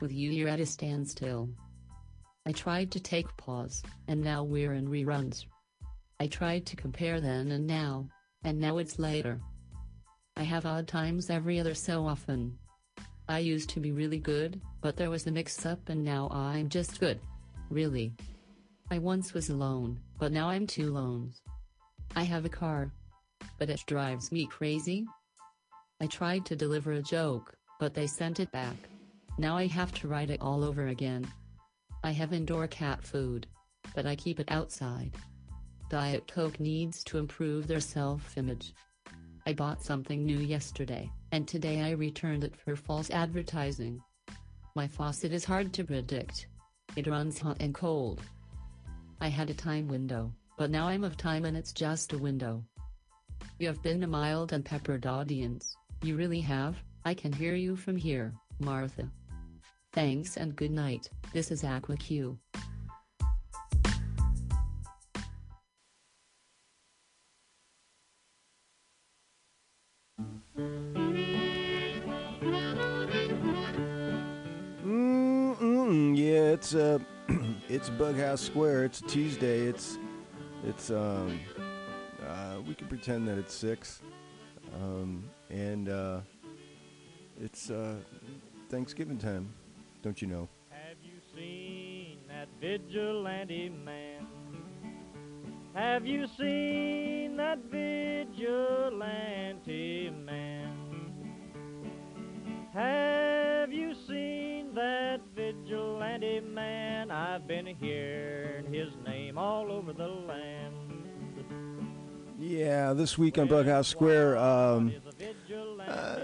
with you you're at a standstill. I tried to take pause, and now we're in reruns. I tried to compare then and now, and now it's later. I have odd times every other so often. I used to be really good, but there was a mix up and now I'm just good. Really. I once was alone, but now I'm two lones. I have a car. But it drives me crazy. I tried to deliver a joke, but they sent it back. Now I have to write it all over again. I have indoor cat food. But I keep it outside. Diet Coke needs to improve their self-image. I bought something new yesterday, and today I returned it for false advertising. My faucet is hard to predict. It runs hot and cold. I had a time window, but now I'm of time and it's just a window. You have been a mild and peppered audience, you really have, I can hear you from here, Martha. Thanks and good night. This is AquaQ. Mm-mm, yeah, it's uh, it's Bughouse Square. It's Tuesday. It's it's um, uh, we can pretend that it's six, um, and uh, it's uh, Thanksgiving time. Don't you know? Have you seen that vigilante man? Have you seen that vigilante man? Have you seen that vigilante man? I've been hearing his name all over the land. Yeah, this week on Bughouse Square, um, Is a vigilante uh.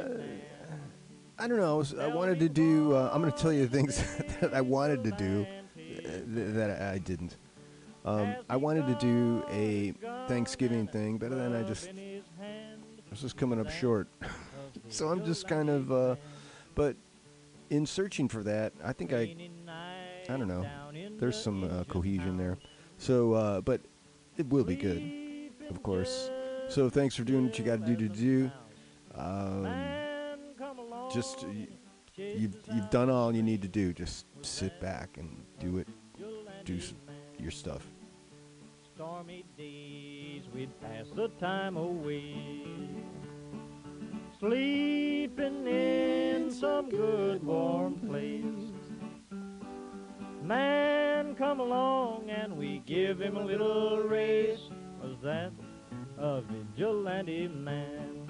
I don't know. I wanted to do. Uh, I'm going to tell you things that I wanted to do uh, that I didn't. Um, I wanted to do a Thanksgiving thing, but then I just this is coming up short. so I'm just kind of. Uh, but in searching for that, I think I. I don't know. There's some uh, cohesion there. So, uh, but it will be good, of course. So thanks for doing what you got to do to do. Um, just you've you've done all you need to do. Just sit back and do it. Do your stuff. stormy days we'd pass the time away sleeping in some good warm place man come along and we give him a little race was that a vigilante man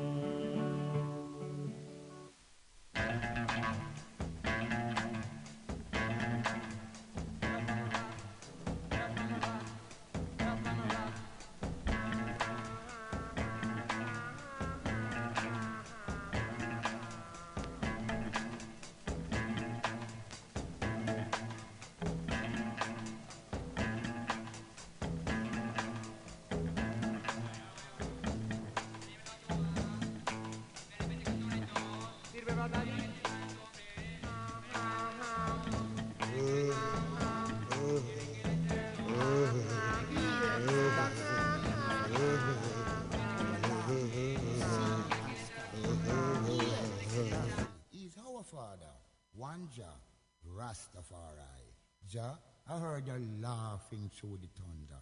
Jah, I heard you laughing through the thunder.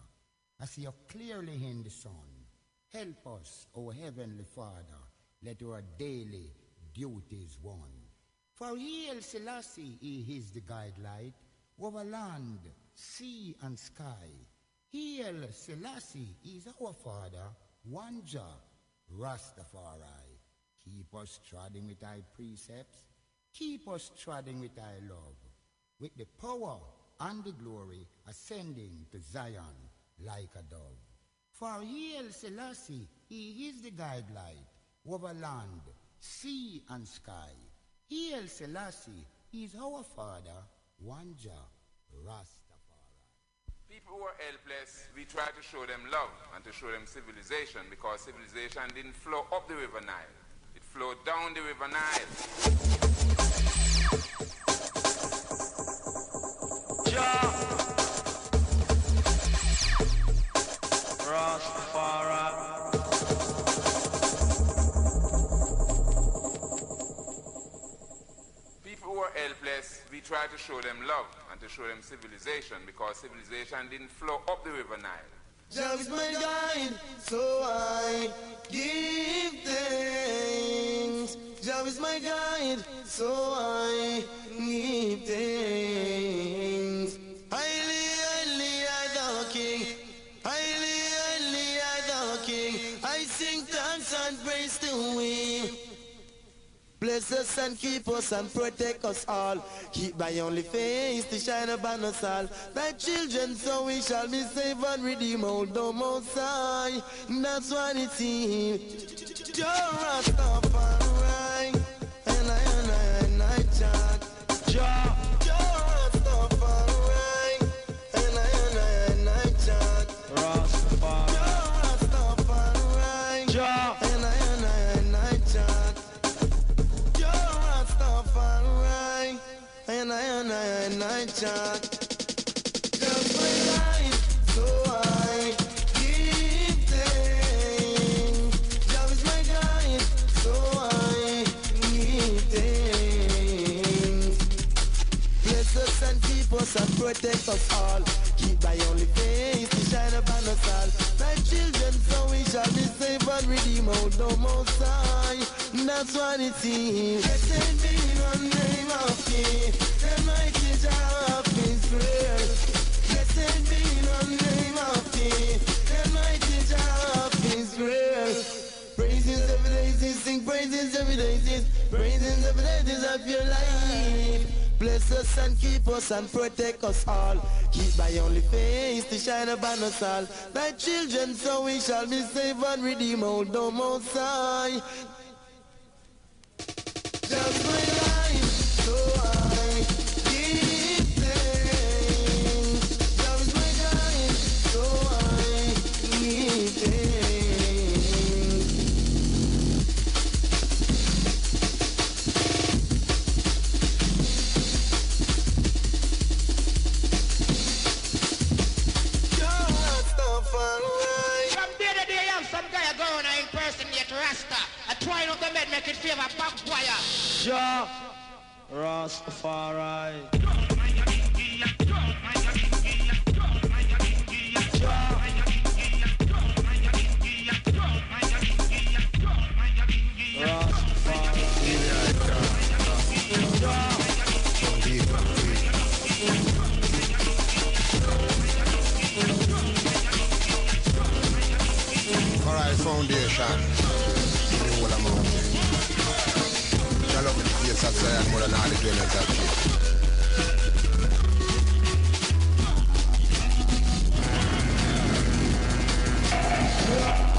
I see you clearly in the sun. Help us, O Heavenly Father, let our daily duties won. For Haile Selassie, he is the guidelight over land, sea, and sky. Haile Selassie is our Father, one Rastafari. Keep us treading with thy precepts, keep us treading with thy love, with the power and the glory ascending to Zion like a dove. For Haile Selassie, he is the guidelight over land, sea, and sky. Haile Selassie, he is our Father, one Rastafari. People who are helpless, we try to show them love and to show them civilization because civilization didn't flow up the River Nile. It flowed down the River Nile. We try to show them love and to show them civilization because civilization didn't flow up the River Nile. My guide, so I give thanks. Is my guide, so I give thanks. Bless us and keep us and protect us all. Keep thy only face to shine upon us all. Thy children, so we shall be saved and redeemed, oh, old the most high. That's what it is. Your Rastafari. And I, and I, and I chant. Jah. That's what it is. Blessed be the name of King, us and keep us and protect us all. Keep thy only face to shine upon us all. Thy children, so we shall be saved and redeemed, the most high. Rasta. I try not to make, make it favor backfire. Jah Rastafari. Foundation. face of Zion more than all the dwellers of shit. Yeah.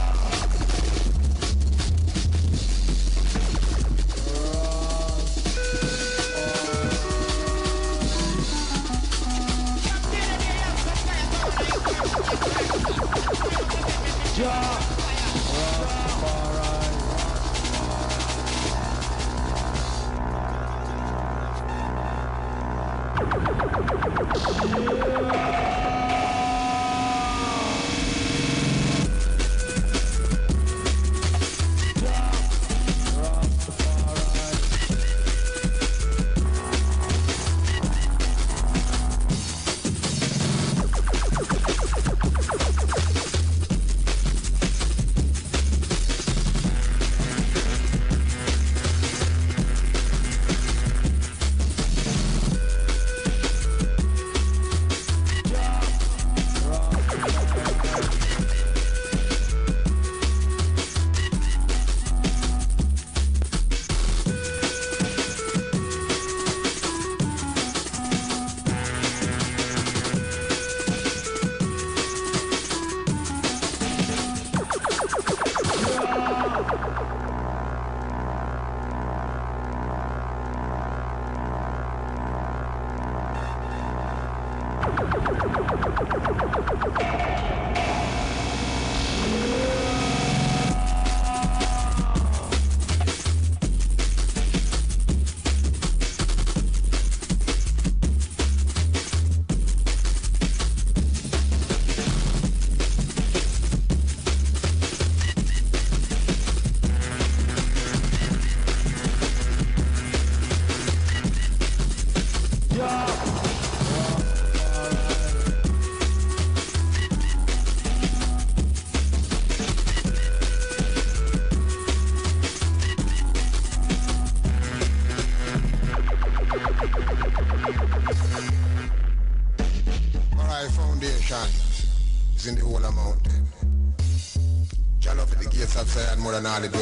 personality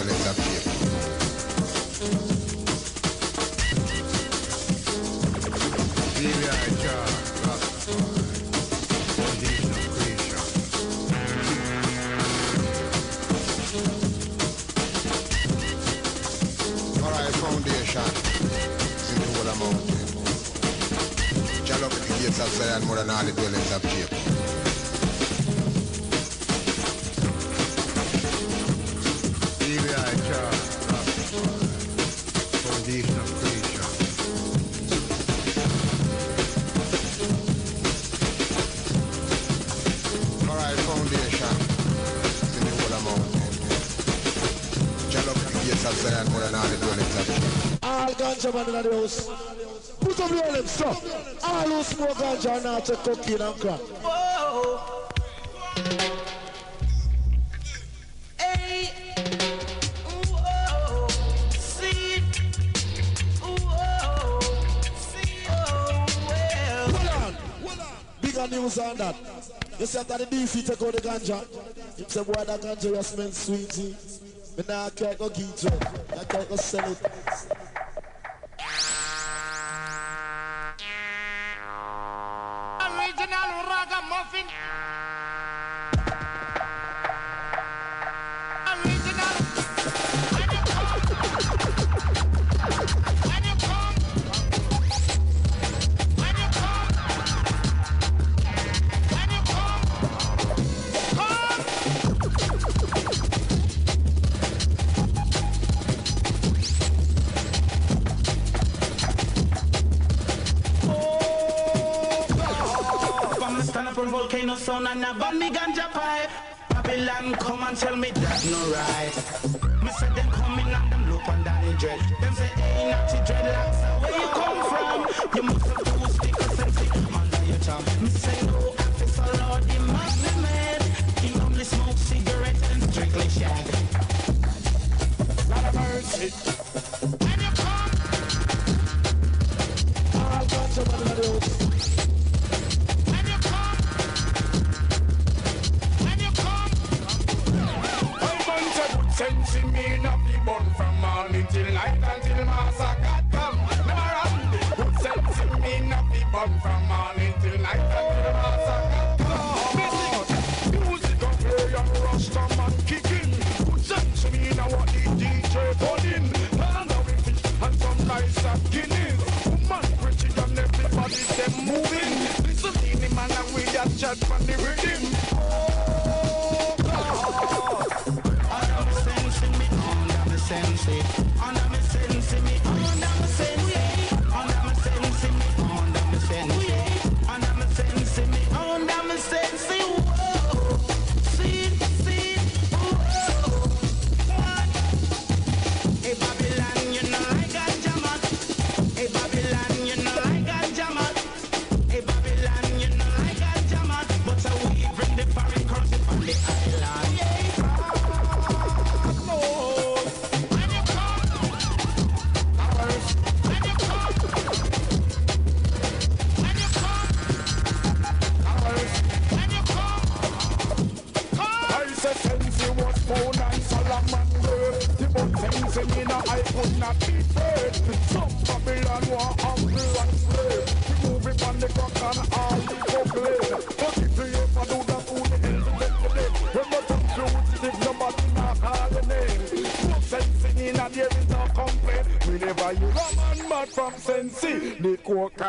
ganja man in the house. Put up your lips, sir. All who smoke ganja and not take cocaine and crack. Whoa. Whoa. See. Whoa. See. Oh, well. Bigger news on that. You said that the beef he take out the ganja. Him say, boy, that ganja just meant sweetie. Me nah care go get you. I care go sell it.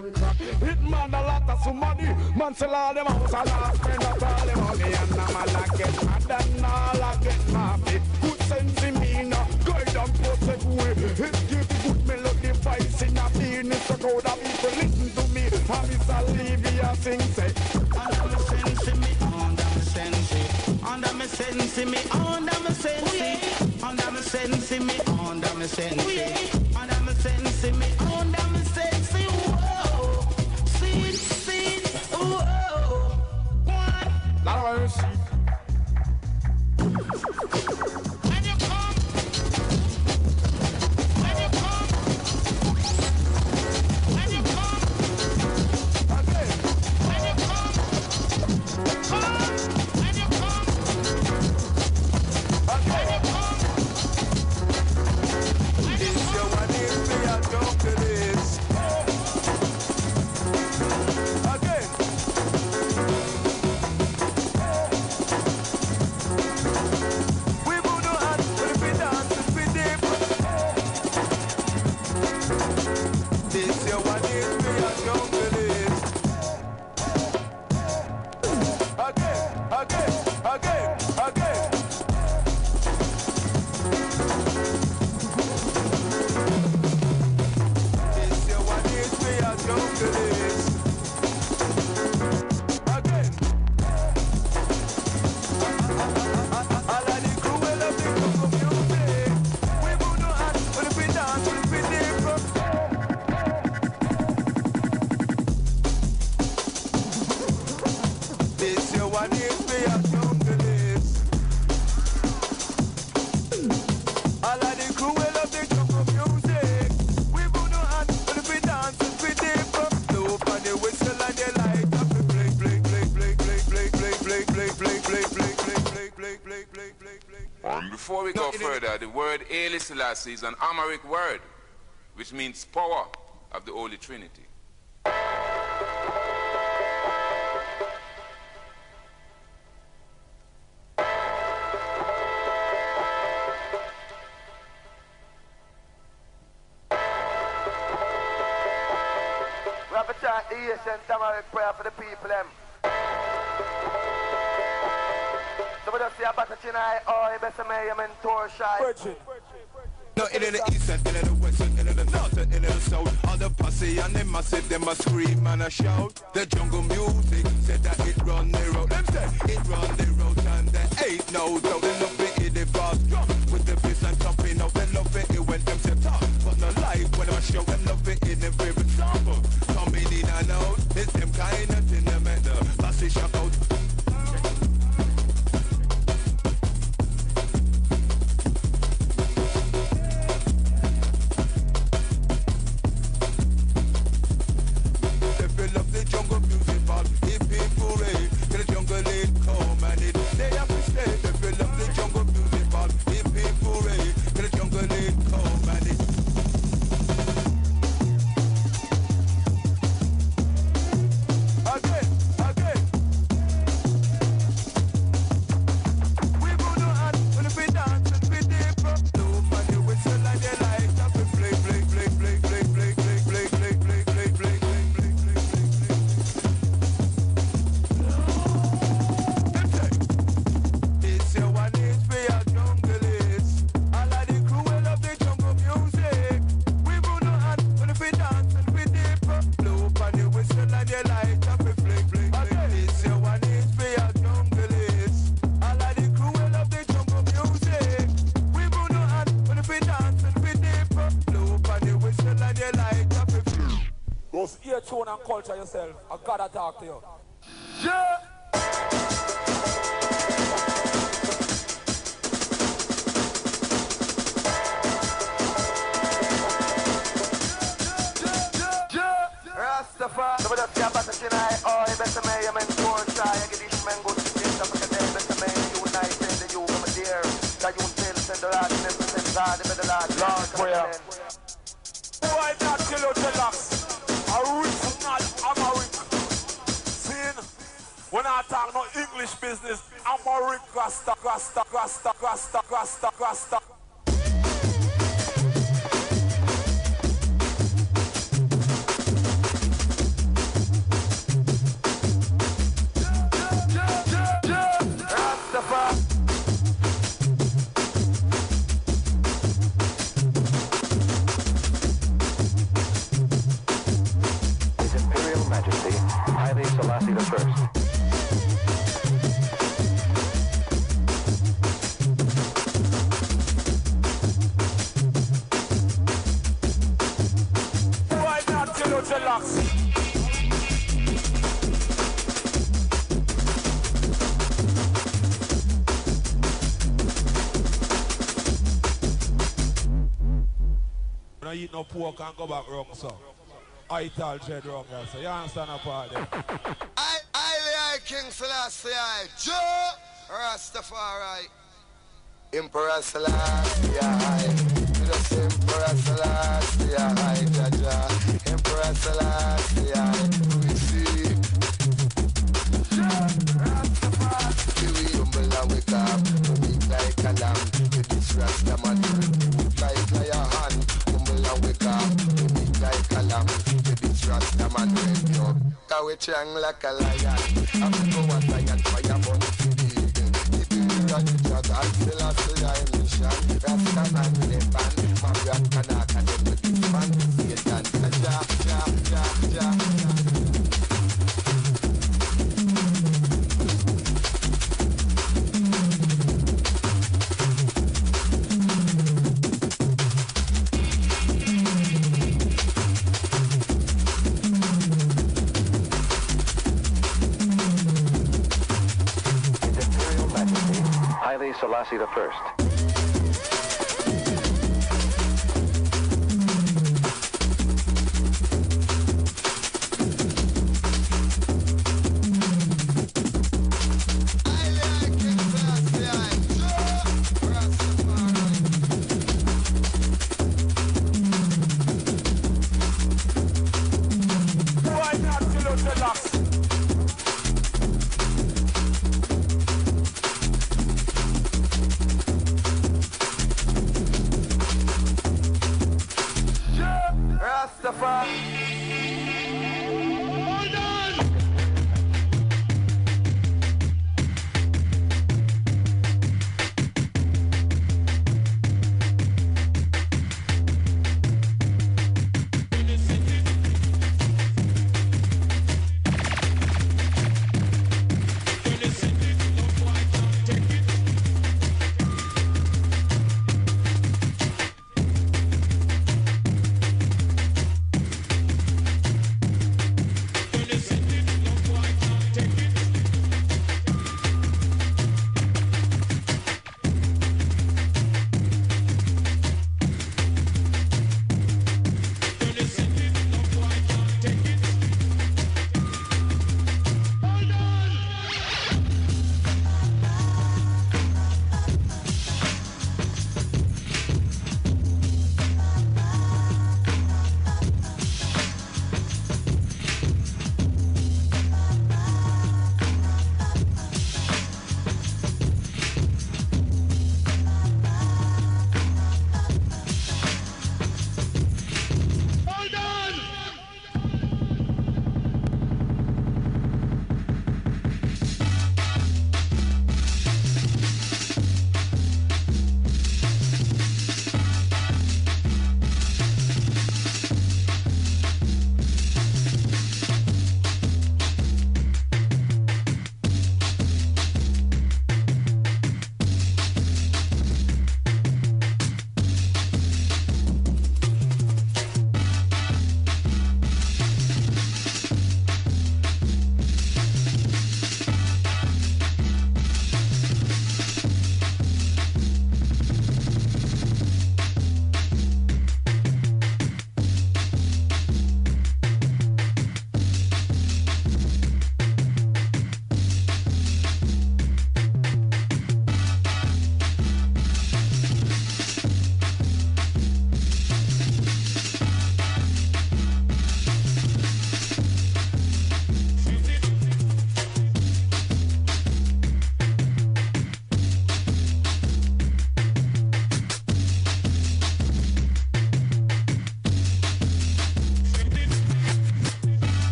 carry crack. Hitman a lot of some money, man sell all them house and all Selassie is an Amharic word, which means power of the Holy Trinity. We have a chant the ancient Amharic prayer for the people them. So we just see a battle tonight, oh, you better make him in tour shy. No, in in the west and in the north in the south. All the posse and the massive, them a scream and a shout. The jungle music said that it run the road. Them say it run the road and there ain't no doubt. They love it in the fast drum with the bass and jumping out. They love it when them say talk, but no life when I show. They love it in the favorite sample. Coming in and out, it's them kind of thing that make the posse shout out. Culture yourself. Pork and go back wrong, so. I tell Jed wrong, yeah, so you understand that part. I, I, I, King Selassie, I, Joe Rastafari. Emperor Selassie, I. Just Emperor Selassie, I, Jaja. Emperor Selassie, I. chang like a lion. I'm gonna go a lion, fire burn to the eagle. The things I'll still have to die mission. Rasta man, the band, Mafia, Kanaka, the Garcia the first.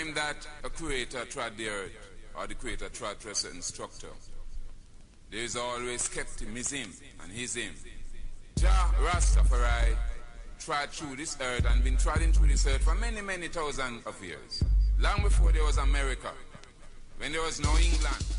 Time that a creator trod the earth, or the creator trod to a certain structure, there is always skepticism and his him. Jah Rastafari trod through this earth and been trodding through this earth for many, many thousands of years. Long before there was America, when there was no England.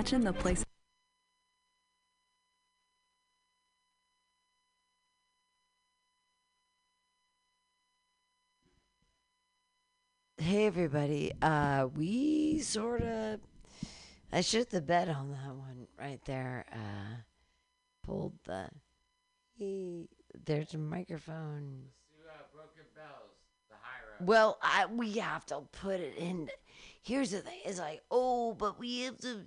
Imagine the place. Hey everybody. Uh we sort of I shit the bed on that one right there. Uh pulled the he there's a microphone. Well, I we have to put it in. Here's the thing. It's like, "Oh, but we have to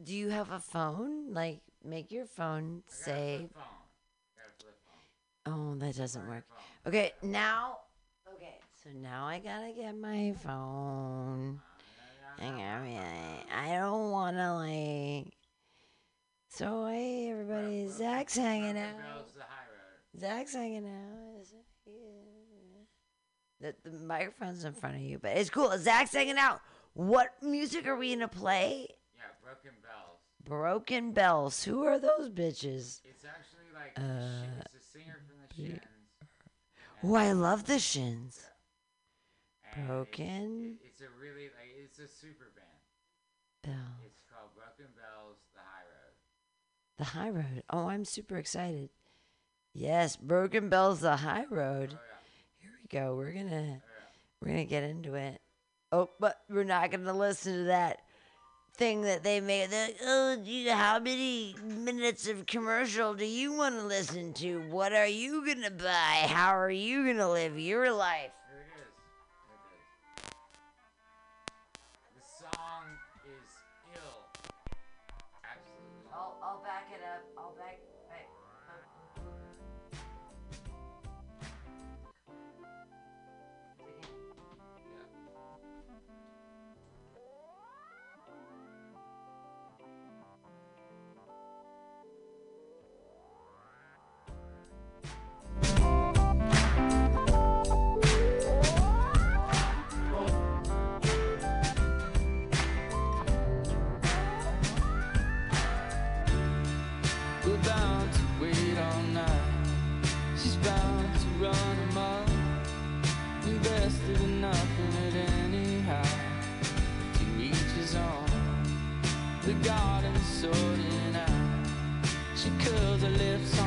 Do you have a phone? Like make your phone say Oh, that doesn't work. Okay, now Okay, so now I gotta get my phone. I gotta, I don't wanna like. So hey everybody, Zach's hanging out. Zach's hanging out. The, the microphone's in front of you, but it's cool. Zach's hanging out. What music are we gonna play? Yeah, broken bells. Broken Bells. Who are those bitches? It's actually like Uh, it's a singer from the Shins. Oh, I love the Shins. and Broken It's a really like it's a super band. Bell. It's called Broken Bells, the High Road. The High Road. Oh, I'm super excited. Yes, Broken Bells, the High Road. Here we go. We're gonna we're gonna get into it. Oh, but we're not gonna listen to that thing that they made. The, oh, how many minutes of commercial do you want to listen to? What are you gonna buy? How are you gonna live your life? Sorting out. She curls her lips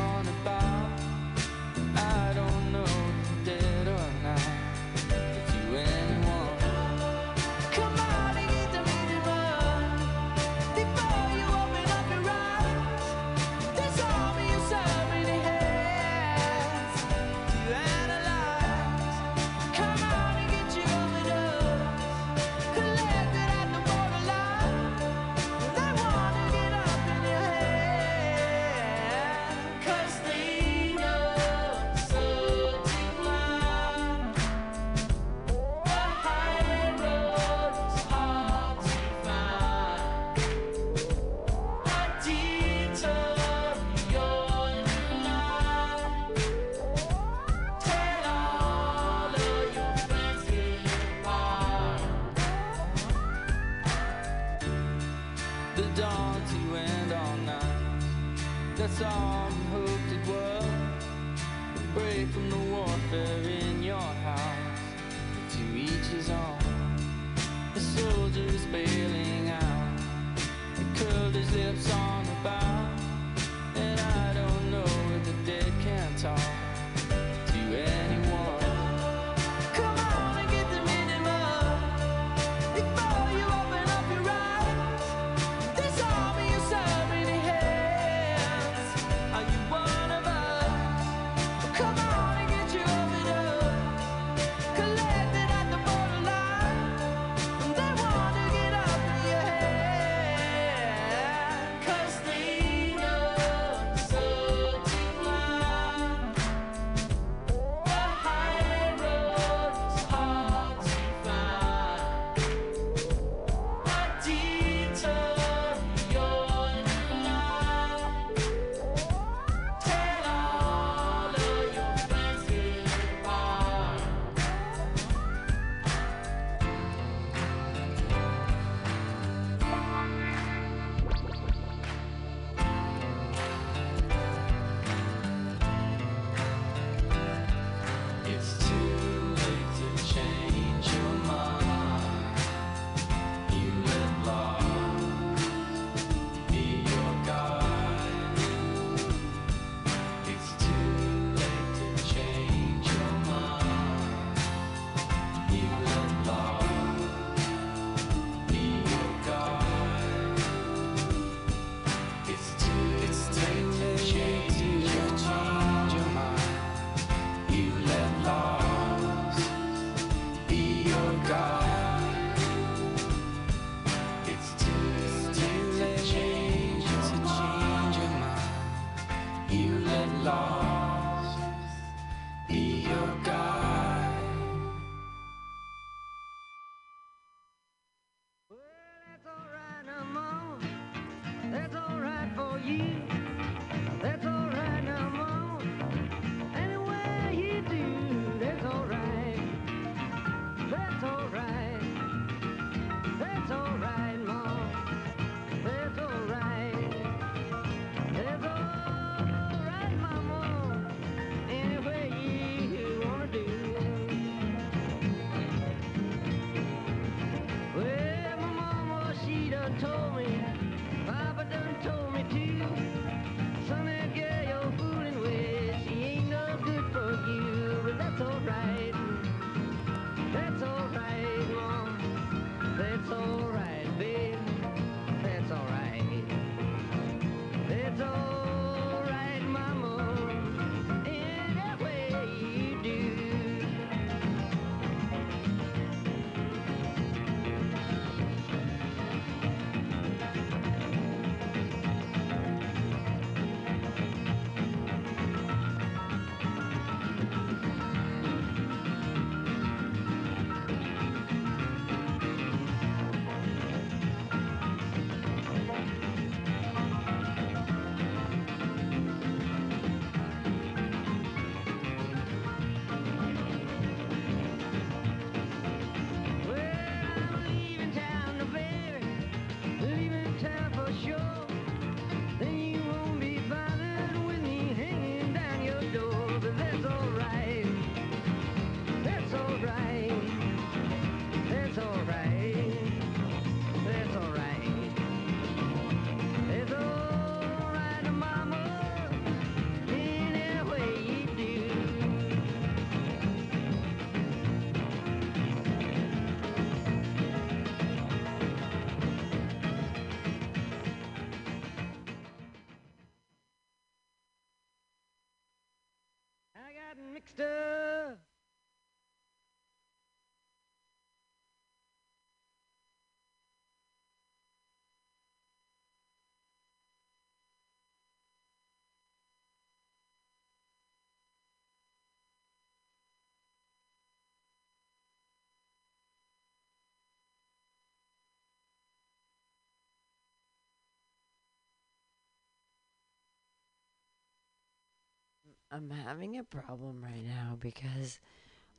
I'm having a problem right now because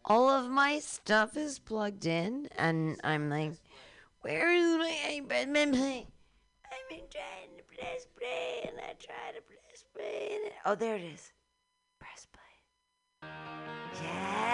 all of my stuff is plugged in, and I'm like, where is my iPad? I'm I've trying to press play, and I try to press play, and oh, there it is. Press play. Yeah.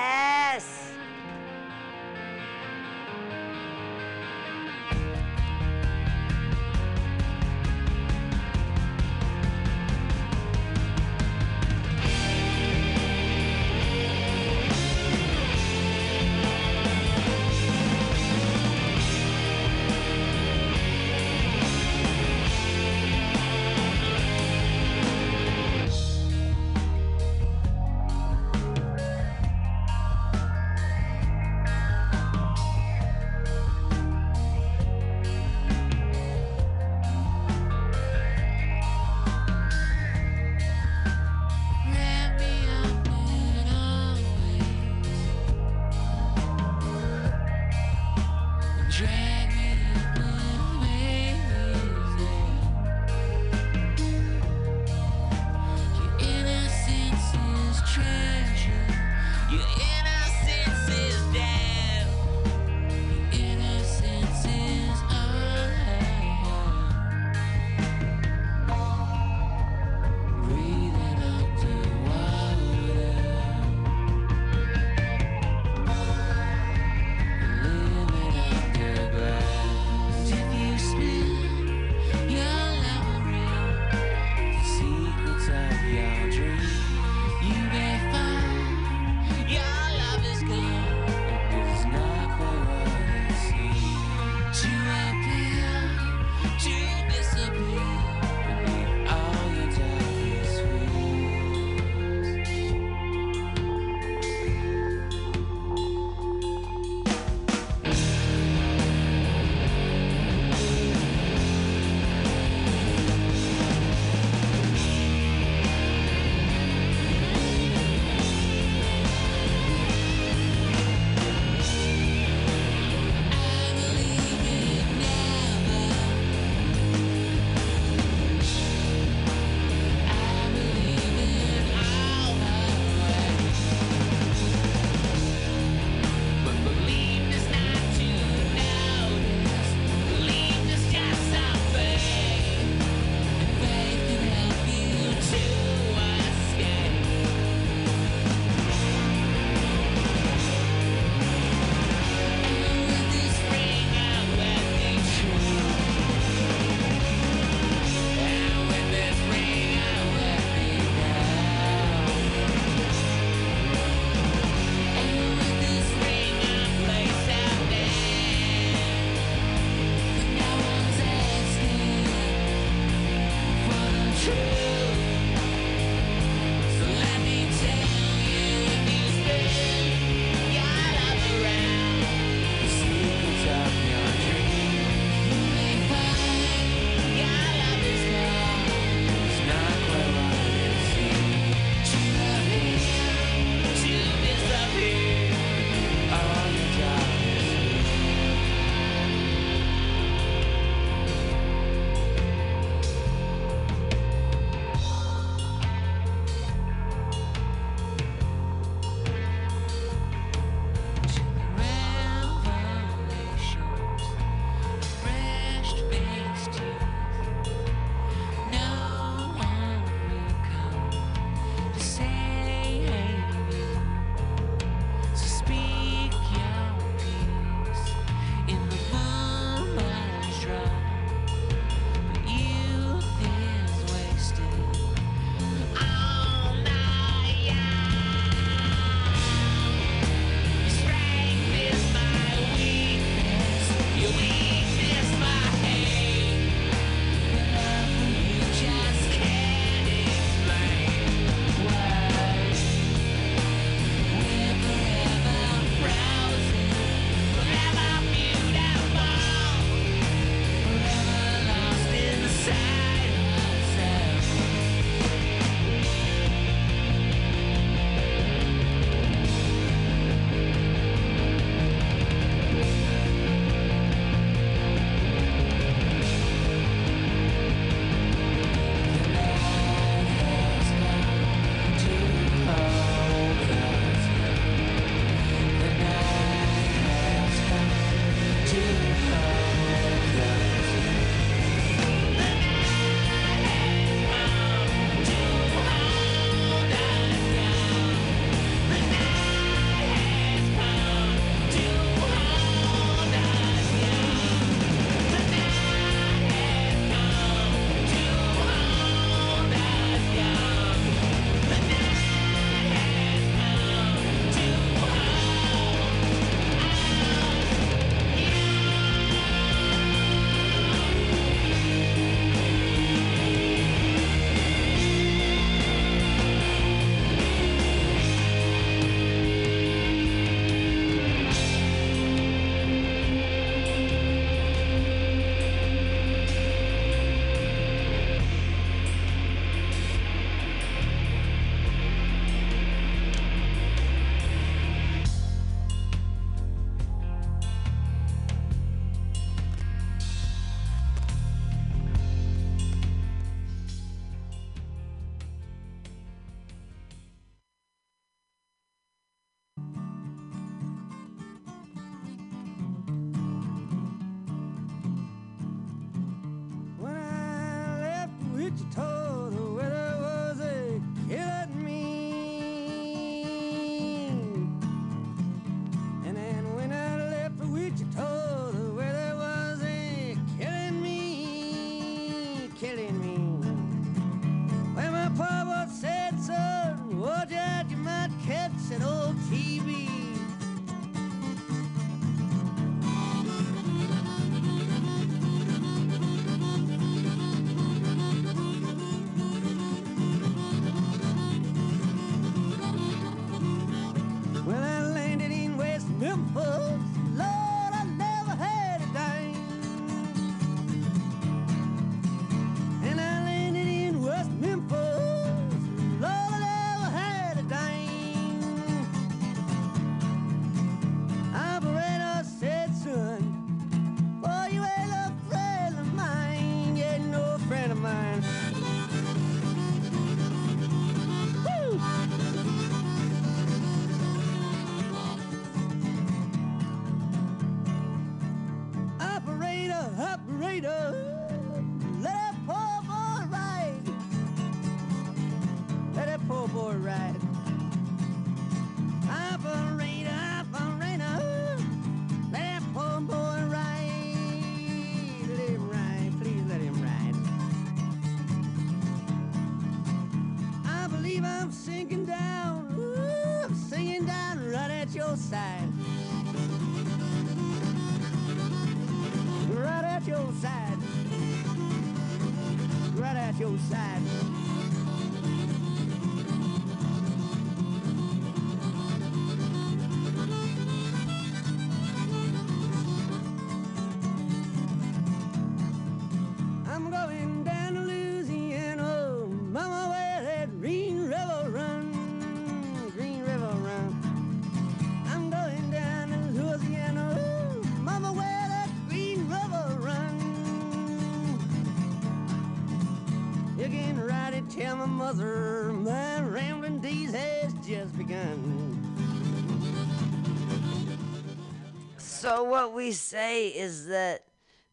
We say is that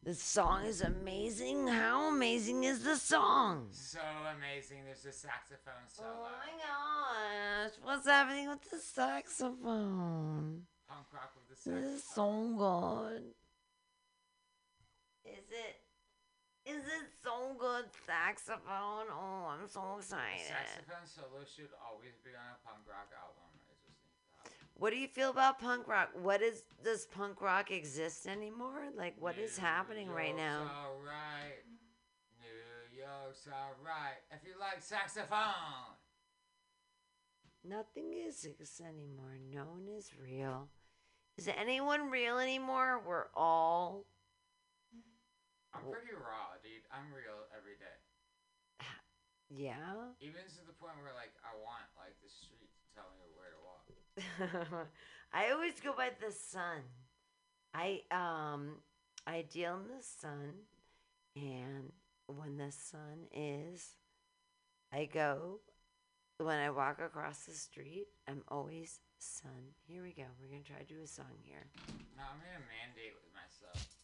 the song is amazing. How amazing is the song? So amazing. There's a saxophone solo. Oh my gosh, what's happening with the saxophone? Punk rock with the This saxophone. is so good. Is it? Is it so good saxophone? Oh, I'm so excited. saxophone solo should always be on a punk rock album. What do you feel about punk rock? What is does punk rock exist anymore? Like what is happening right now? Alright. New York's alright. If you like saxophone. Nothing is exists anymore. No one is real. Is anyone real anymore? We're all I'm pretty raw, dude. I'm real every day. yeah. Even to the point where like I want like the I always go by the sun. I um I deal in the sun and when the sun is I go when I walk across the street, I'm always sun. Here we go. We're gonna try to do a song here. No, I'm gonna mandate with myself.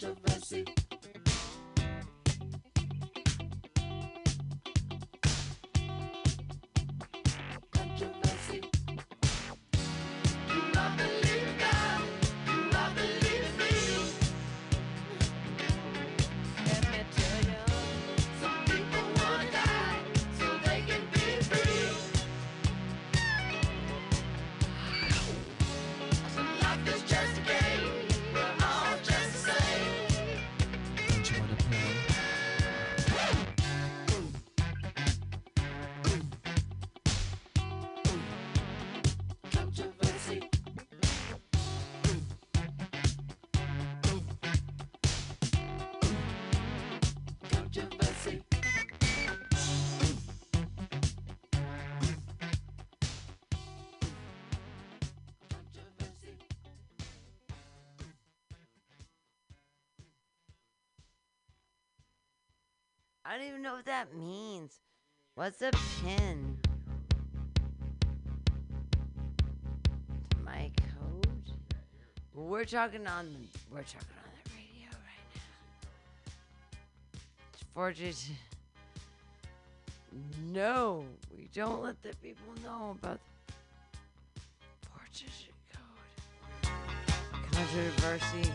controversy. I don't even know what that means. What's a pin? My code? We're talking on the we're talking on the radio right now. It's fortunate. No, we don't let the people know about the fortune code. Controversy.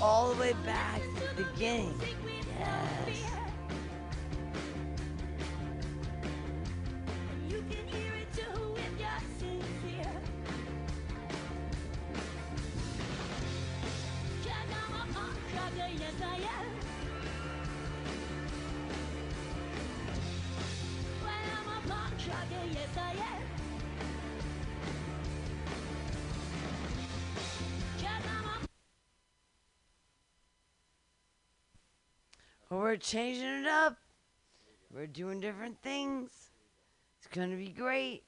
all the way back to the beginning. we're changing it up. We're doing different things. It's going to be great.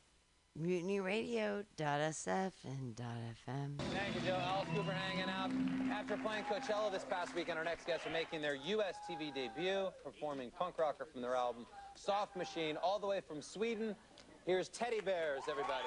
MutinyRadio.sf and .fm. Thank you, Joe. Alice Cooper hanging out. After playing Coachella this past weekend, our next guests are making their U.S. TV debut, performing punk rocker from their album Soft Machine, all the way from Sweden. Here's Teddy Bears, everybody.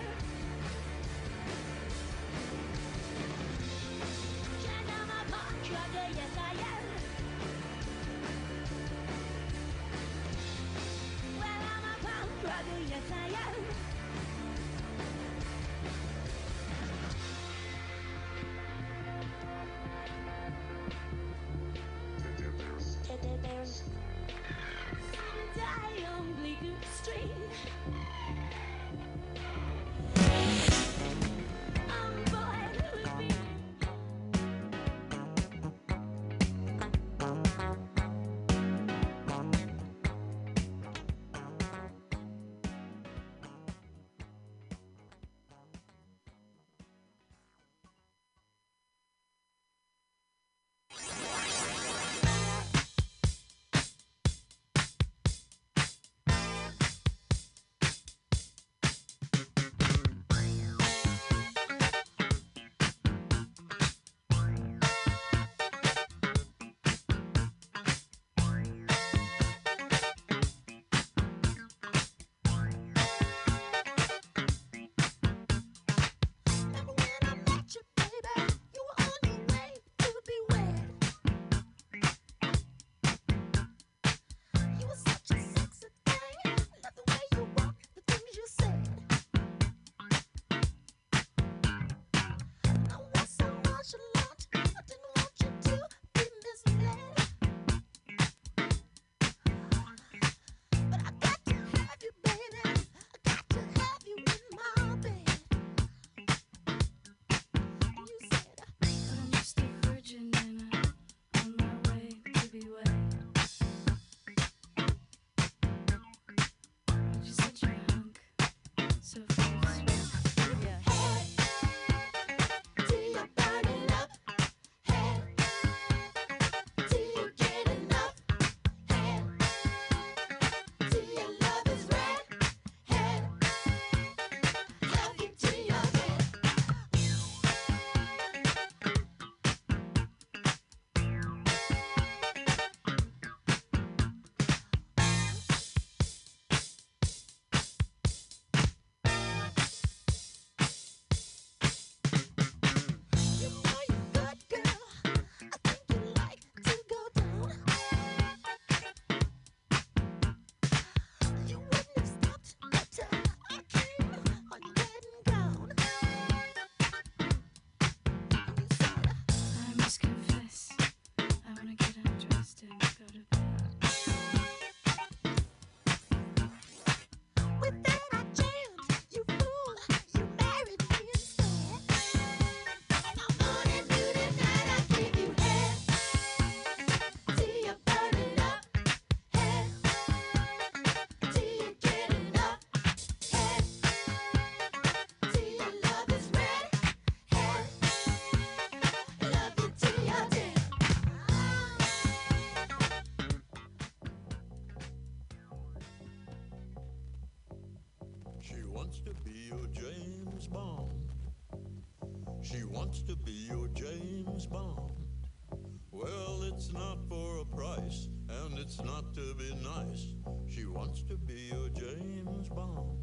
it's not for a price, and it's not to be nice. She wants to be your James Bond.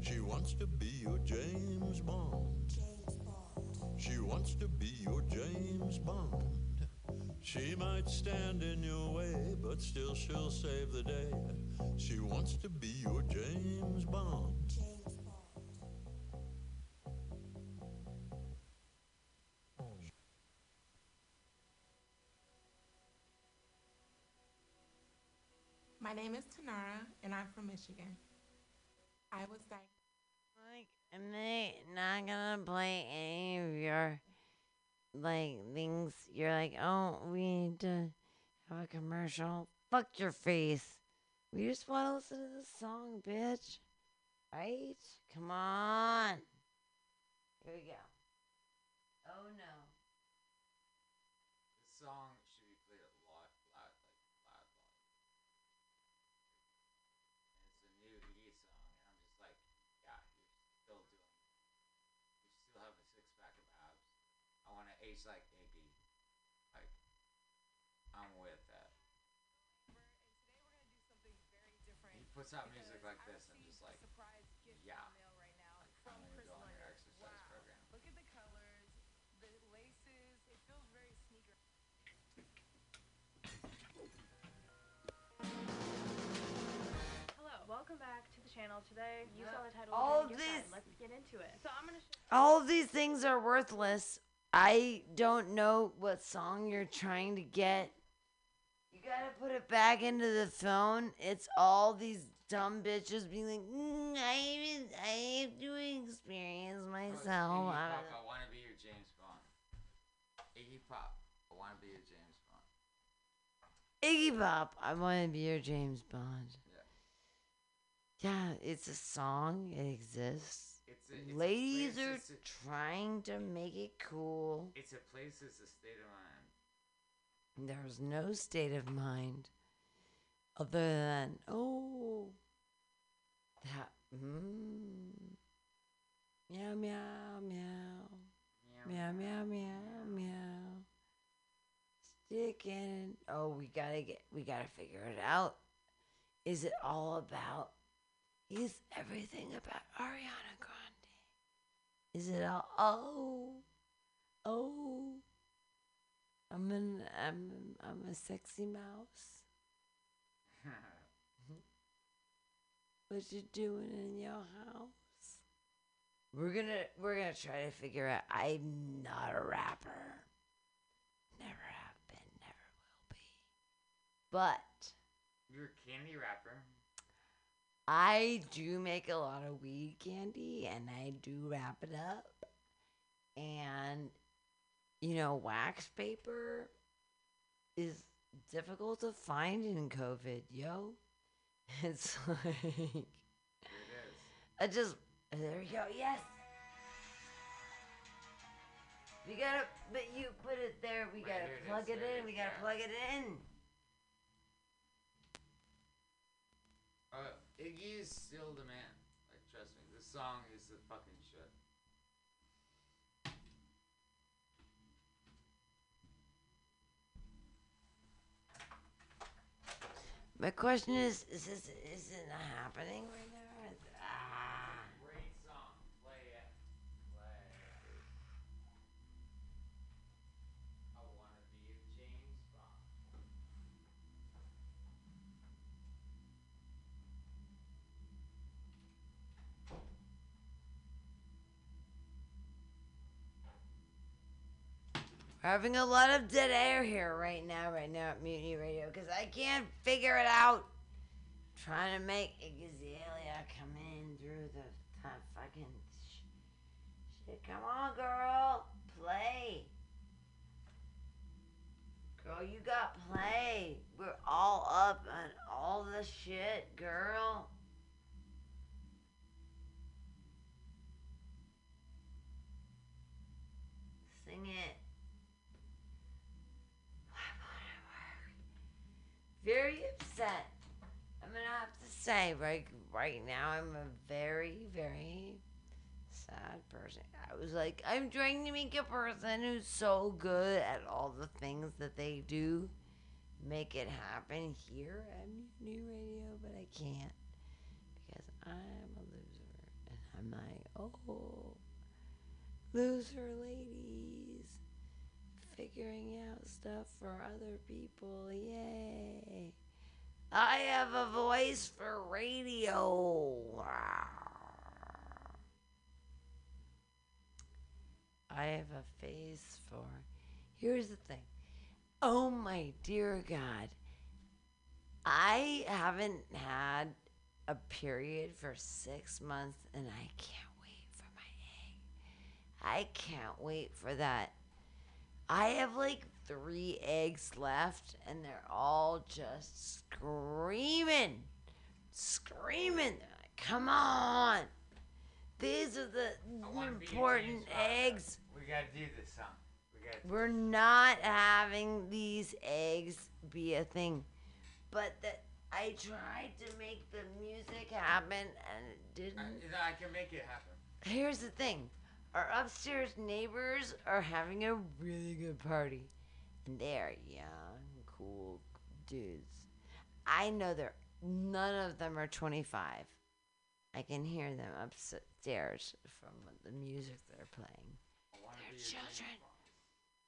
She wants to be your James Bond. She wants to be your James Bond. She might stand in your way, but still she'll save the day. She wants to be your James Bond. My name is Tanara, and I'm from Michigan. I was diagnosed. Like, I'm not, not gonna play any of your like things. You're like, oh, we need to have a commercial. Fuck your face. We just want to listen to this song, bitch. Right? Come on. Here we go. Oh no. This song should be played a lot, loud, like loud, loud. And it's a new Iggy song, and I'm just like, yeah, you're still doing, you still have a six pack of abs. I want to age like Iggy. Like, I'm with that. He puts out music like this, and just like, yeah. Like, I'm gonna go on your exercise program. Look at the colors, the laces. It feels very sneaker. Hello, welcome back to the channel. Today, you saw the title. All of the of video Let's get into it. So I'm gonna. Show All of these things are worthless. I don't know what song you're trying to get. You gotta put it back into the phone. It's all these dumb bitches being like, mm, I, I have to experience myself. Iggy Pop, I want to be your James Bond. Iggy Pop, I want to be your James Bond. Iggy Pop, I want to be your James Bond. Yeah. Yeah, it's a song. It exists. It's a- it's Ladies are a- trying to make it cool. It's a place, it's a state of mind. There's no state of mind other than, oh, that, mm, meow, meow, meow, meow, meow, meow, meow. Stick in. Oh, we gotta get, we gotta figure it out. Is it all about, is everything about Ariana Grande? Is it all, oh, oh, I'm an I'm I'm a sexy mouse. Mm-hmm. what you doing in your house? We're gonna we're gonna try to figure out. I'm not a rapper. Never have been. Never will be. But You're a candy rapper. I do make a lot of weed candy and I do wrap it up. And, you know, wax paper is difficult to find in COVID, yo. It's like, I just, there we go, yes. We gotta, but you put it there, we Right gotta plug it it in, we gotta yeah. plug it in. Uh, Iggy is still the man. Like, trust me, this song is the fucking shit. My question is, is this, isn't happening right now? Is- Ah. Great song. Play it. Play it. I wanna be a James Bond. We're having a lot of dead air here right now, right now at Mutiny Radio, because I can't figure it out. Trying to make Exalia come in through the fucking sh- shit. Come on, girl. Play. Girl, you got play. We're all up on all the shit, girl. Sing it. Very upset. I'm gonna have to say right right now I'm a very very sad person. I was like, I'm trying to make a person who's so good at all the things that they do, make it happen here at New Radio, but I can't because I'm a loser, and I'm like, oh, loser ladies, figuring out stuff for other people, yay! I have a voice for radio. I have a face for. Here's the thing. Oh my dear God. I haven't had a period for six months and I can't wait for my egg. I can't wait for that. I have like three eggs left and they're all just screaming. Screaming. They're like, come on. These are the wanna be a important eggs. We gotta do this, son. We gotta. do We're not having these eggs be a thing. But that I tried to make the music happen and it didn't. I, I can make it happen. Here's the thing. Our upstairs neighbors are having a really good party. And they're young, cool dudes. I know they're none of them are 25. I can hear them upstairs from the music they're playing. They're children.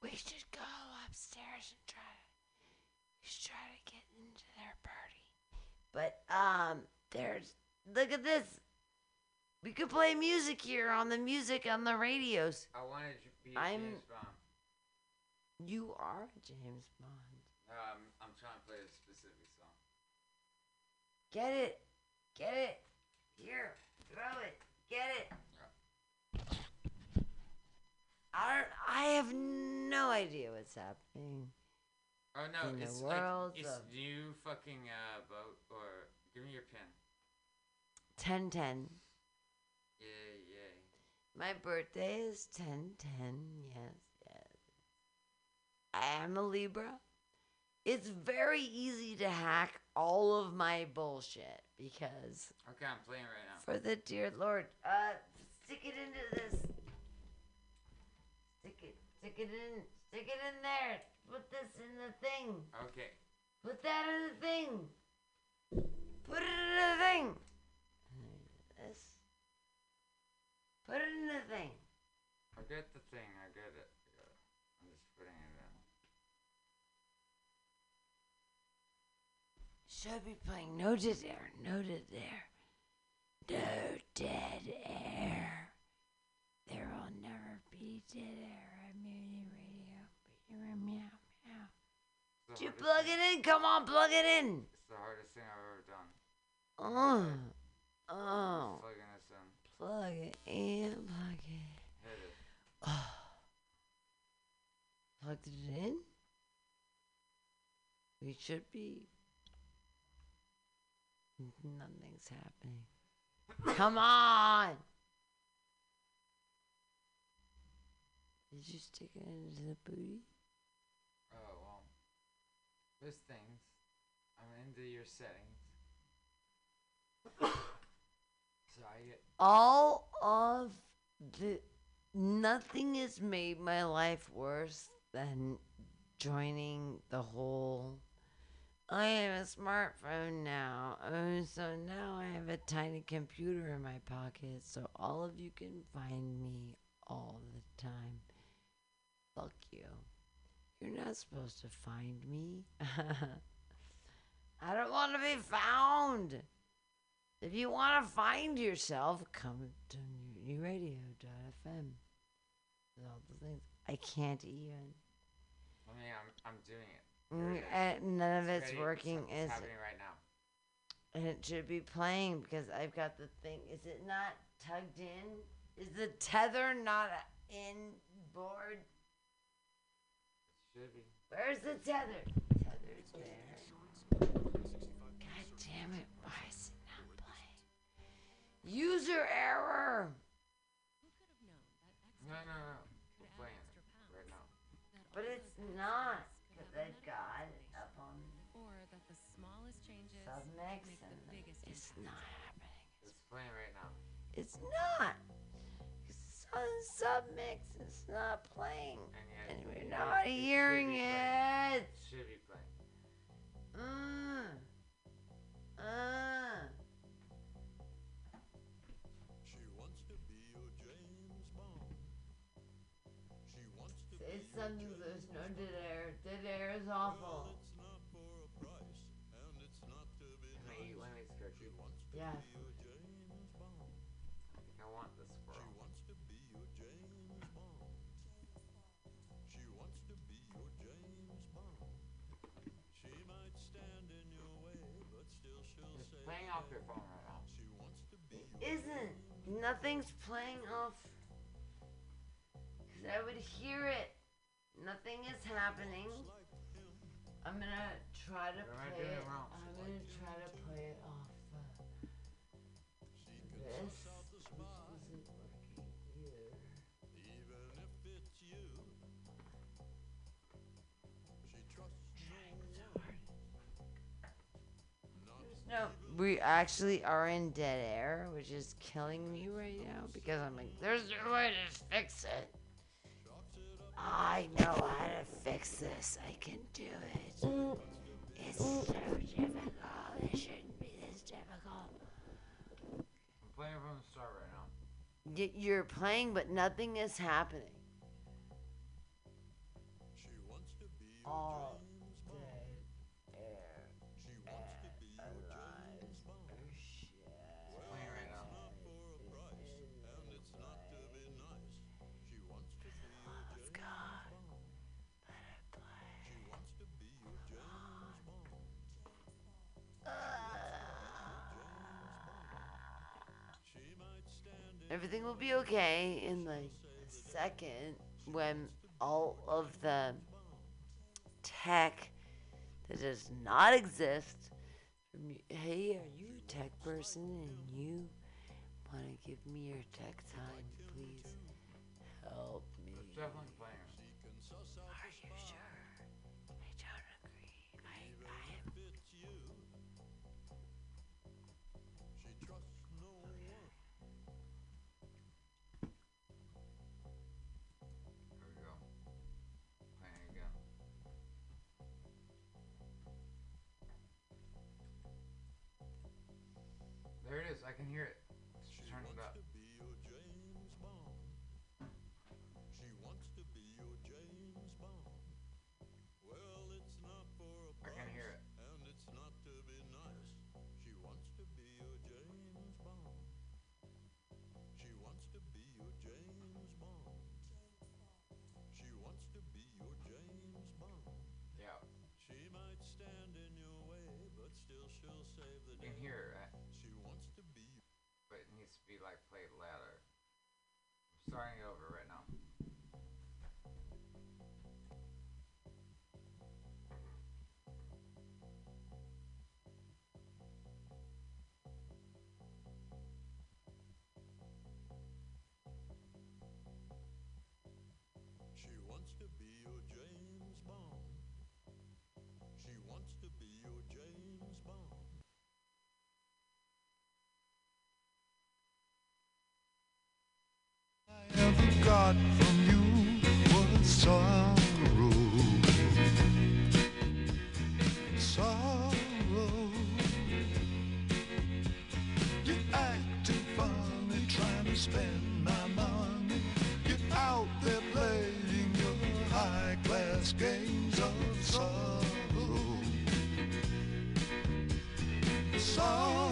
We should go upstairs and try to we should try to get into their party. But um there's look at this. We could play music here on the music on the radios. I wanted to be I'm- James Bond. You are James Bond. No, I'm, I'm trying to play a specific song. Get it. Get it. Here. Throw it. Get it. I don't, I have no idea what's happening. Oh no, In the it's world like it's of- new fucking uh boat or give me your pin. 1010. Yay, yay. My birthday is 1010. Yes, yes. I am a Libra. It's very easy to hack all of my bullshit because Okay, I'm playing right now. for the dear Lord, uh stick it into this. Stick it stick it in stick it in there. Put this in the thing. Okay. Put that in the thing. Put it in the thing. This. Put it in the thing. I get the thing, I get it. Yeah. I'm just putting it in. Should be playing No Dead Air, No Dead Air. No dead air. There will never be dead air at Mutiny Radio. Meow, meow, meow. Did you plug thing- it in? Come on, plug it in. It's the hardest thing I've ever done. Oh. Oh. In. Plug it in, plug it. Oh. Plugged it in? We should be. Nothing's happening. Come on! Did you stick it into the booty? Oh well. There's things. I'm into your settings. so I get All of the. Nothing has made my life worse than joining the whole. I have a smartphone now. Oh, so now I have a tiny computer in my pocket, so all of you can find me all the time. Fuck you. You're not supposed to find me. I don't want to be found. If you want to find yourself, come to newradio.fm. All the things. I can't even. I mean I'm I'm doing it. Mm, There it is. uh, none of it's ready. working, It's, is happening it? right now. And it should be playing because I've got the thing. Is it not tugged in? Is the tether not in board? It should be. Where's the tether? Tether's there. God damn it. Why User error. No no no. We're playing it right now. But it's not. Because I've got it up on Or that the smallest changes Submix make the and biggest it's not happening. It's playing right now. It's not. Because on submix. It's not playing. And, And we're not it hearing it. It should be playing. Uh, uh. Bond. I think I want the squirrel. She wants to be your James Bond. She wants to be your James Bond. She might stand in your way, but still she'll say playing off your phone right now. she wants to be Isn't. Nothing's playing off. Because I would hear it. Nothing is happening. I'm gonna try to What am play it. wrong? I'm gonna try to play it off uh, this. Which isn't working either. even if it's you. She trusts No, we actually are in dead air, which is killing me right now because I'm like, there's no way to fix it. I know how to fix this. I can do it. It's so difficult. It shouldn't be this difficult. I'm playing from the start right now. Y- you're playing, but nothing is happening. All dead Everything will be okay in like a second when all of the tech that does not exist. Hey, are you a tech person and you want to give me your tech time? Please help me. Be like played louder. I'm starting it over right now. Spend my money. You're out there playing your high class games of sorrow. Sorrow.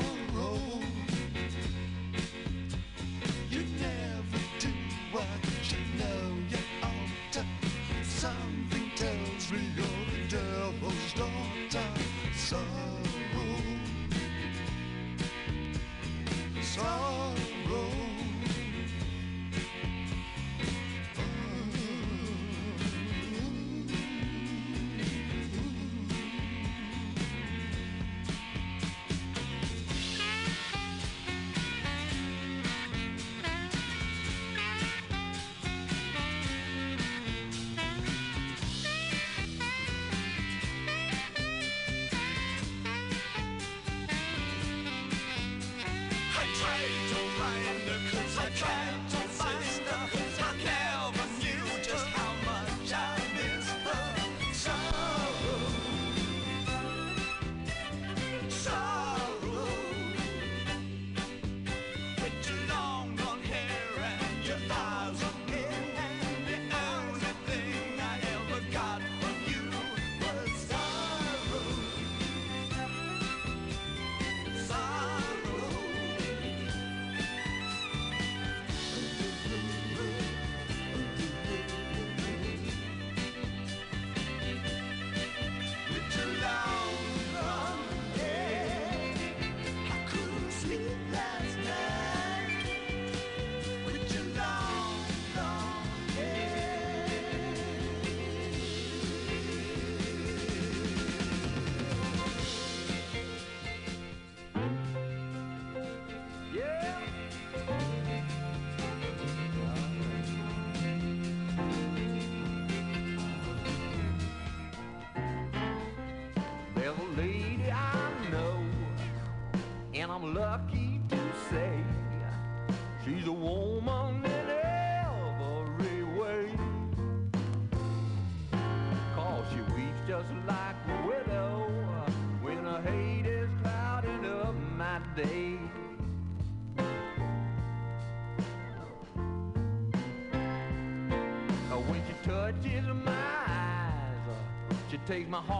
my heart.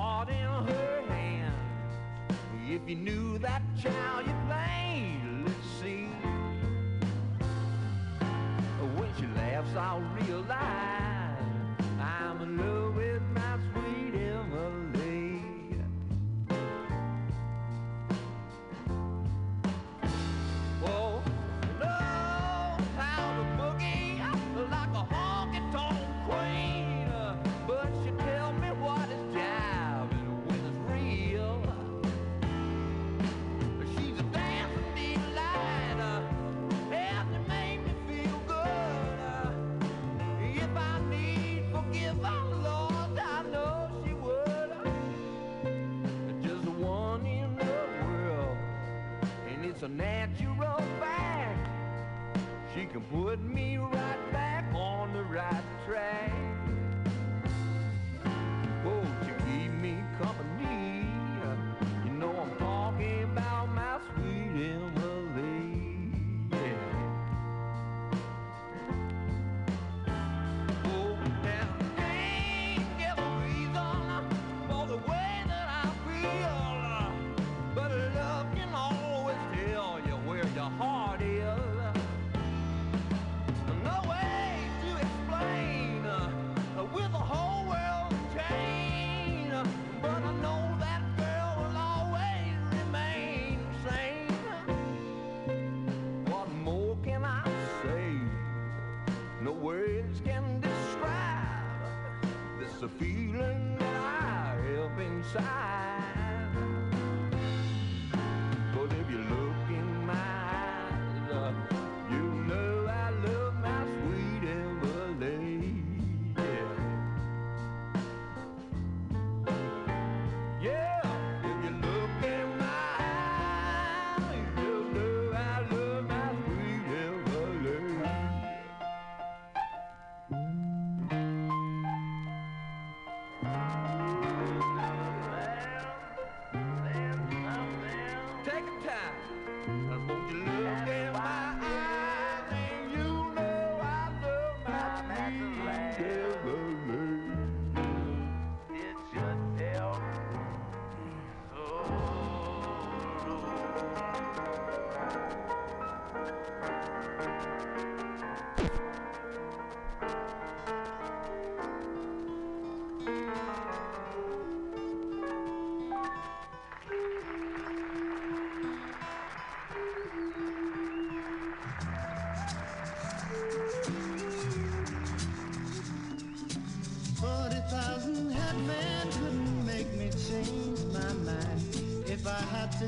it's a natural fact. She can put me side.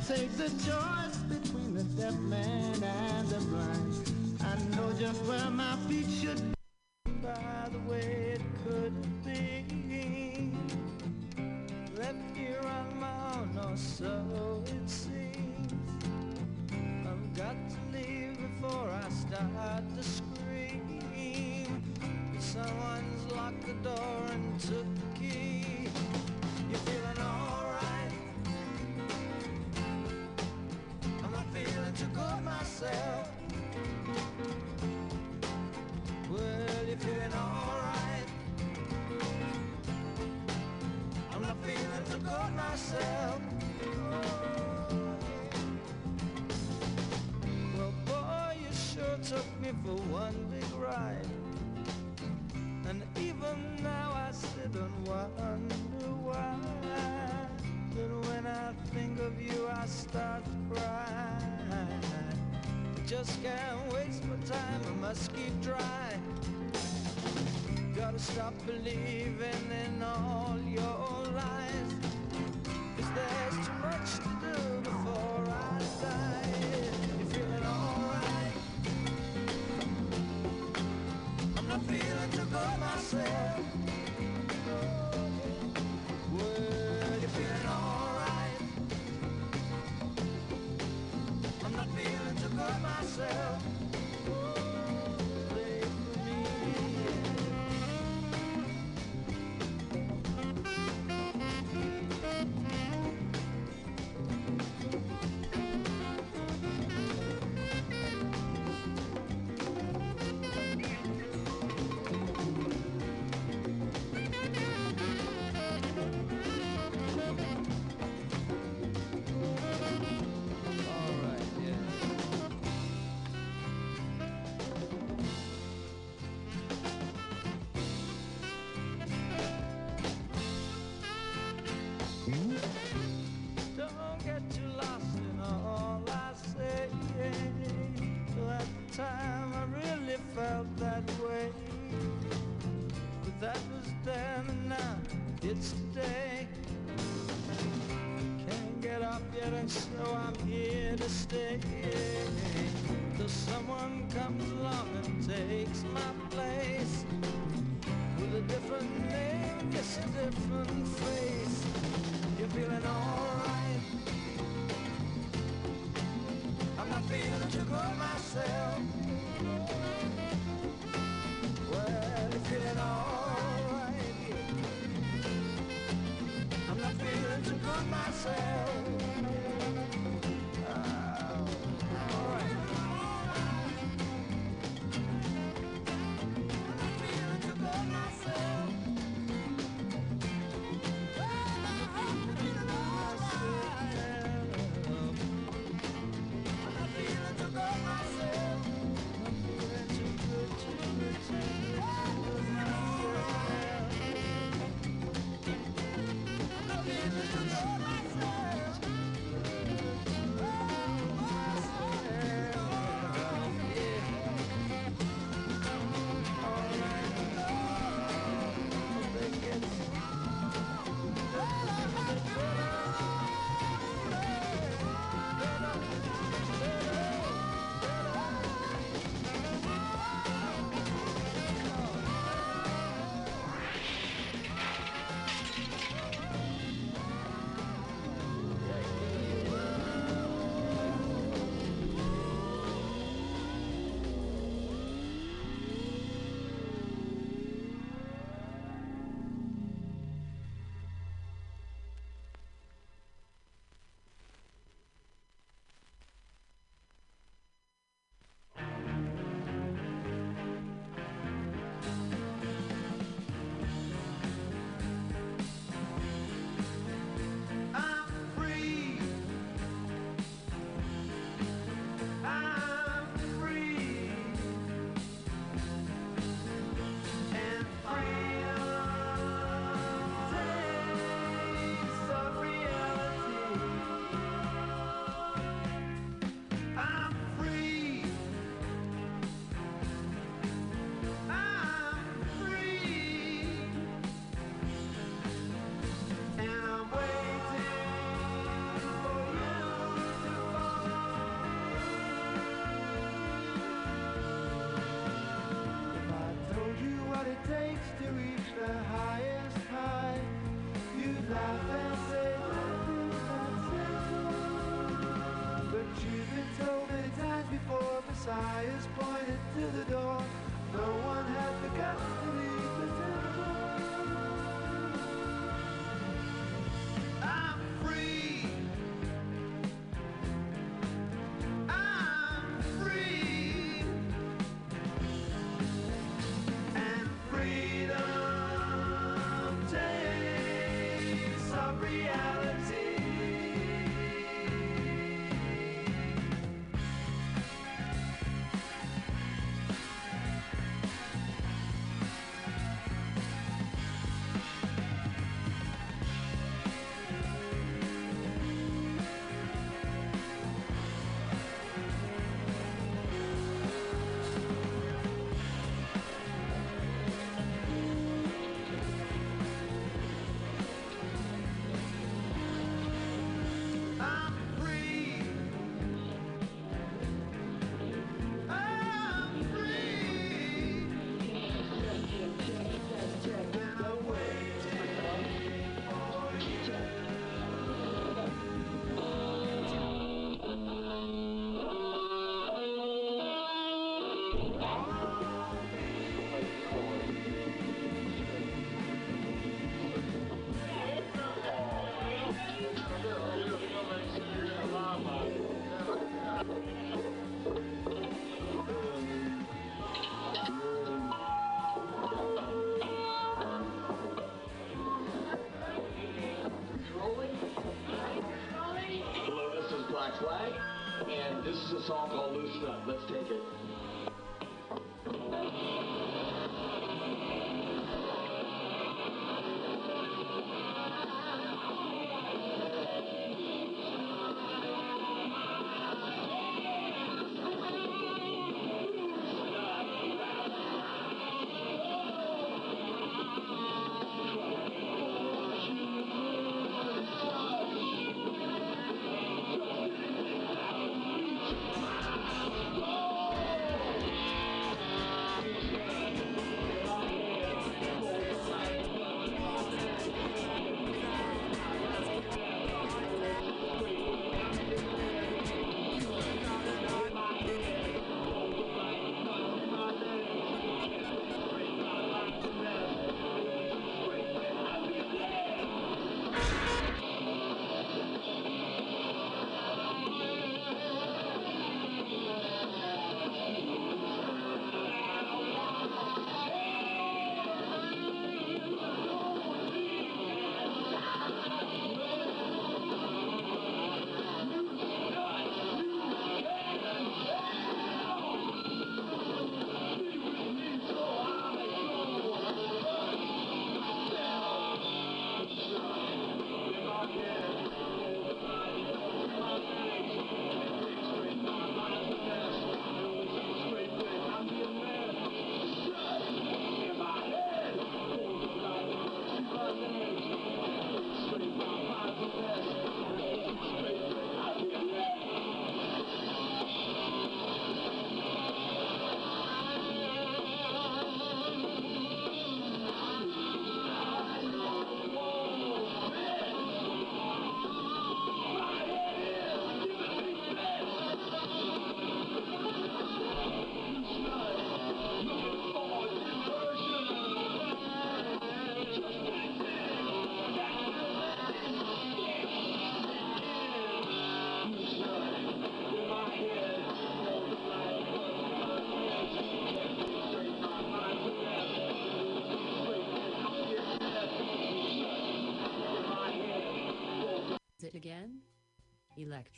take the joy. I start to cry. Just can't waste my time, I must keep trying. Gotta stop believing in all your lies. Cause there's too much to do. It's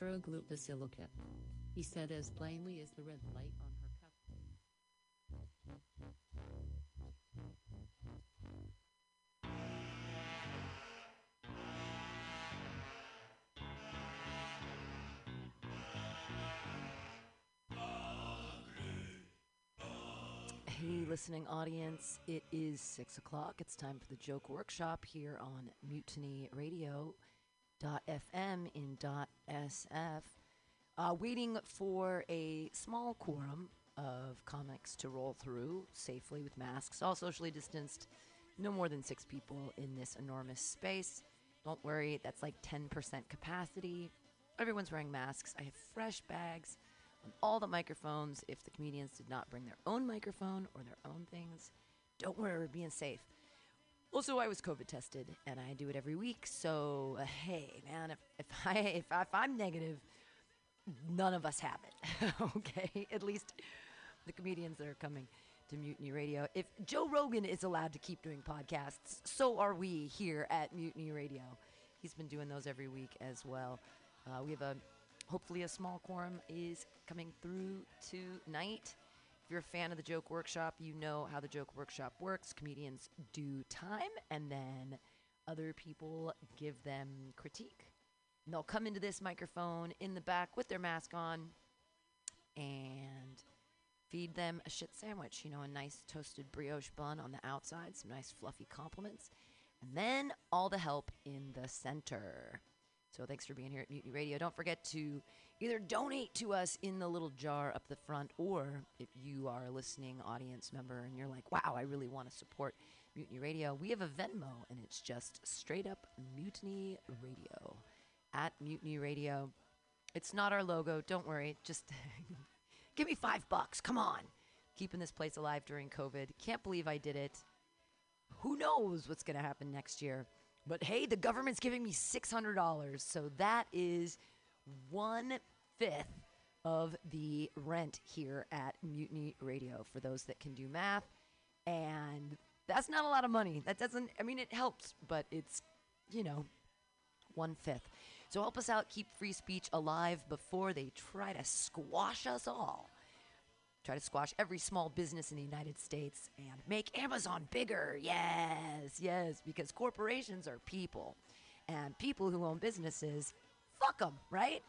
electroglucosilicate. He said as plainly as the red light on her cup. Hey, listening audience, it is six o'clock. It's time for the joke workshop here on Mutiny Radio. FM in SF. Uh, waiting for a small quorum of comics to roll through safely with masks, all socially distanced, no more than six people in this enormous space. Don't worry, that's like 10% capacity. Everyone's wearing masks. I have fresh bags on all the microphones. If the comedians did not bring their own microphone or their own things, don't worry, we're being safe. Also, I was COVID tested, and I do it every week. So, uh, hey, man, if, if I if, I, if I'm negative, none of us have it. okay, at least the comedians that are coming to Mutiny Radio. If Joe Rogan is allowed to keep doing podcasts, so are we here at Mutiny Radio. He's been doing those every week as well. Uh, we have a hopefully a small quorum is coming through tonight. You're a fan of the Joke Workshop, you know how the Joke Workshop works. Comedians do time, and then other people give them critique. And they'll come into this microphone in the back with their mask on and feed them a shit sandwich. You know, a nice toasted brioche bun on the outside, some nice fluffy compliments, and then all the help in the center. So thanks for being here at Mutiny Radio. Don't forget to either donate to us in the little jar up the front, or if you are a listening audience member and you're like, wow, I really want to support Mutiny Radio, we have a Venmo, and it's just straight up Mutiny Radio. At Mutiny Radio. It's not our logo. Don't worry. Just give me five bucks. Come on. Keeping this place alive during COVID. Can't believe I did it. Who knows what's going to happen next year? But hey, the government's giving me $600. So that is one fifth of the rent here at Mutiny Radio for those that can do math. And that's not a lot of money. That doesn't, I mean, it helps, but it's, you know, one fifth. So help us out, keep free speech alive before they try to squash us all. Try to squash every small business in the United States and make Amazon bigger. Yes, yes, because corporations are people. And people who own businesses, fuck them, right?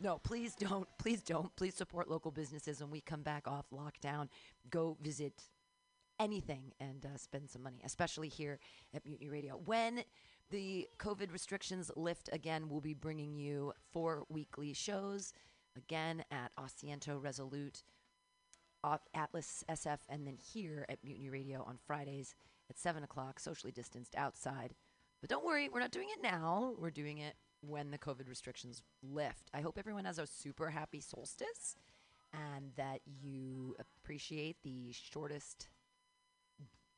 No, please don't. Please don't. Please support local businesses when we come back off lockdown. Go visit anything and uh, spend some money, especially here at Mutiny Radio. When the COVID restrictions lift again, we'll be bringing you four weekly shows again at Asiento Resolute, Atlas SF, and then here at Mutiny Radio on Fridays at 7 o'clock, socially distanced outside. But don't worry, we're not doing it now. We're doing it when the COVID restrictions lift. I hope everyone has a super happy solstice and that you appreciate the shortest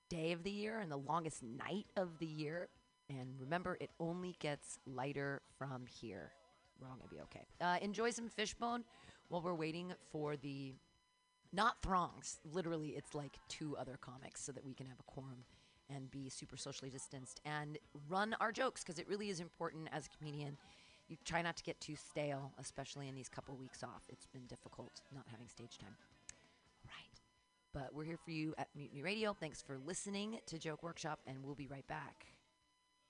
day of the year and the longest night of the year. And remember, it only gets lighter from here. We're all to be okay. Uh, enjoy some fishbone while we're waiting for the. Not throngs. Literally, it's like two other comics so that we can have a quorum and be super socially distanced and run our jokes because it really is important as a comedian. You try not to get too stale, especially in these couple weeks off. It's been difficult not having stage time. Right. But we're here for you at Mutiny Radio. Thanks for listening to Joke Workshop, and we'll be right back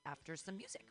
after some music.